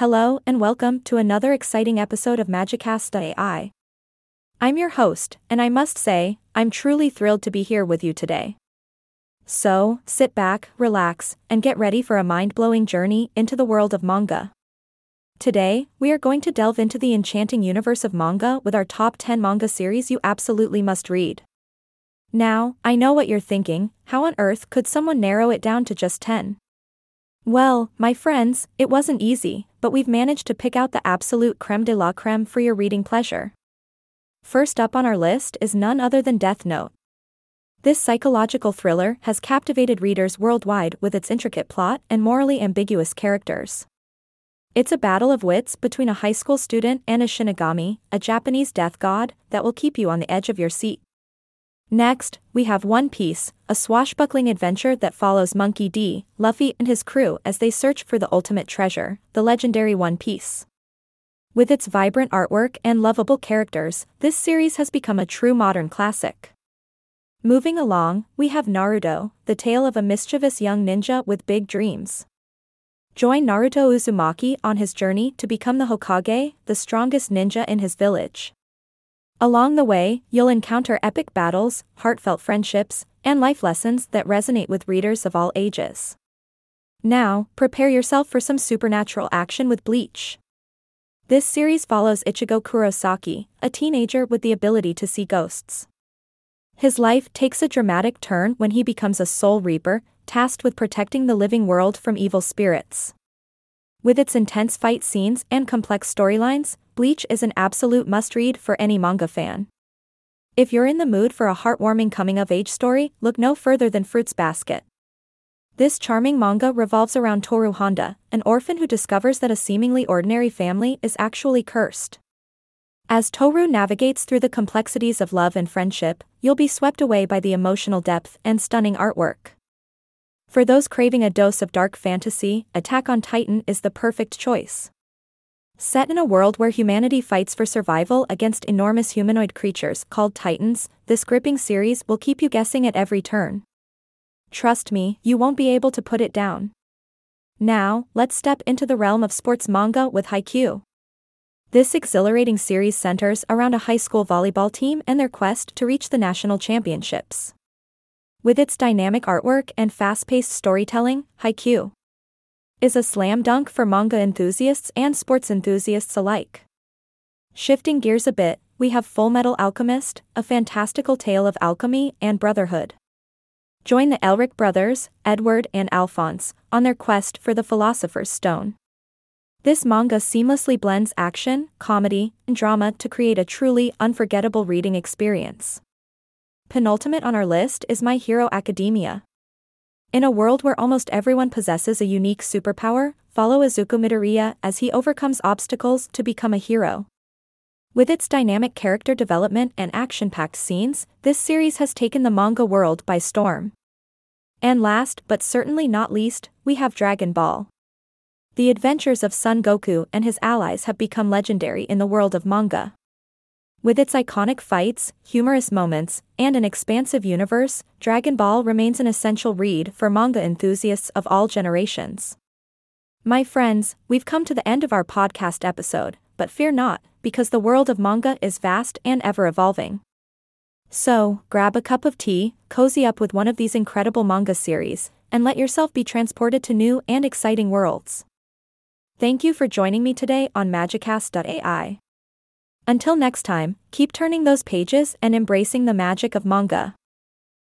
Hello and welcome to another exciting episode of Magicast.ai. I'm your host, and I must say, I'm truly thrilled to be here with you today. So, sit back, relax, and get ready for a mind blowing journey into the world of manga. Today, we are going to delve into the enchanting universe of manga with our top 10 manga series you absolutely must read. Now, I know what you're thinking how on earth could someone narrow it down to just 10? Well, my friends, it wasn't easy, but we've managed to pick out the absolute creme de la creme for your reading pleasure. First up on our list is none other than Death Note. This psychological thriller has captivated readers worldwide with its intricate plot and morally ambiguous characters. It's a battle of wits between a high school student and a Shinigami, a Japanese death god, that will keep you on the edge of your seat. Next, we have One Piece, a swashbuckling adventure that follows Monkey D., Luffy, and his crew as they search for the ultimate treasure, the legendary One Piece. With its vibrant artwork and lovable characters, this series has become a true modern classic. Moving along, we have Naruto, the tale of a mischievous young ninja with big dreams. Join Naruto Uzumaki on his journey to become the Hokage, the strongest ninja in his village. Along the way, you'll encounter epic battles, heartfelt friendships, and life lessons that resonate with readers of all ages. Now, prepare yourself for some supernatural action with Bleach. This series follows Ichigo Kurosaki, a teenager with the ability to see ghosts. His life takes a dramatic turn when he becomes a soul reaper, tasked with protecting the living world from evil spirits. With its intense fight scenes and complex storylines, Bleach is an absolute must read for any manga fan. If you're in the mood for a heartwarming coming of age story, look no further than Fruits Basket. This charming manga revolves around Toru Honda, an orphan who discovers that a seemingly ordinary family is actually cursed. As Toru navigates through the complexities of love and friendship, you'll be swept away by the emotional depth and stunning artwork. For those craving a dose of dark fantasy, Attack on Titan is the perfect choice. Set in a world where humanity fights for survival against enormous humanoid creatures called Titans, this gripping series will keep you guessing at every turn. Trust me, you won't be able to put it down. Now, let's step into the realm of sports manga with Haikyuu. This exhilarating series centers around a high school volleyball team and their quest to reach the national championships. With its dynamic artwork and fast paced storytelling, Haikyuu is a slam dunk for manga enthusiasts and sports enthusiasts alike. Shifting gears a bit, we have Full Metal Alchemist, a fantastical tale of alchemy and brotherhood. Join the Elric brothers, Edward and Alphonse, on their quest for the Philosopher's Stone. This manga seamlessly blends action, comedy, and drama to create a truly unforgettable reading experience. Penultimate on our list is My Hero Academia, in a world where almost everyone possesses a unique superpower, follow Izuku Midoriya as he overcomes obstacles to become a hero. With its dynamic character development and action packed scenes, this series has taken the manga world by storm. And last but certainly not least, we have Dragon Ball. The adventures of Son Goku and his allies have become legendary in the world of manga. With its iconic fights, humorous moments, and an expansive universe, Dragon Ball remains an essential read for manga enthusiasts of all generations. My friends, we've come to the end of our podcast episode, but fear not, because the world of manga is vast and ever evolving. So, grab a cup of tea, cozy up with one of these incredible manga series, and let yourself be transported to new and exciting worlds. Thank you for joining me today on Magicast.ai. Until next time, keep turning those pages and embracing the magic of manga.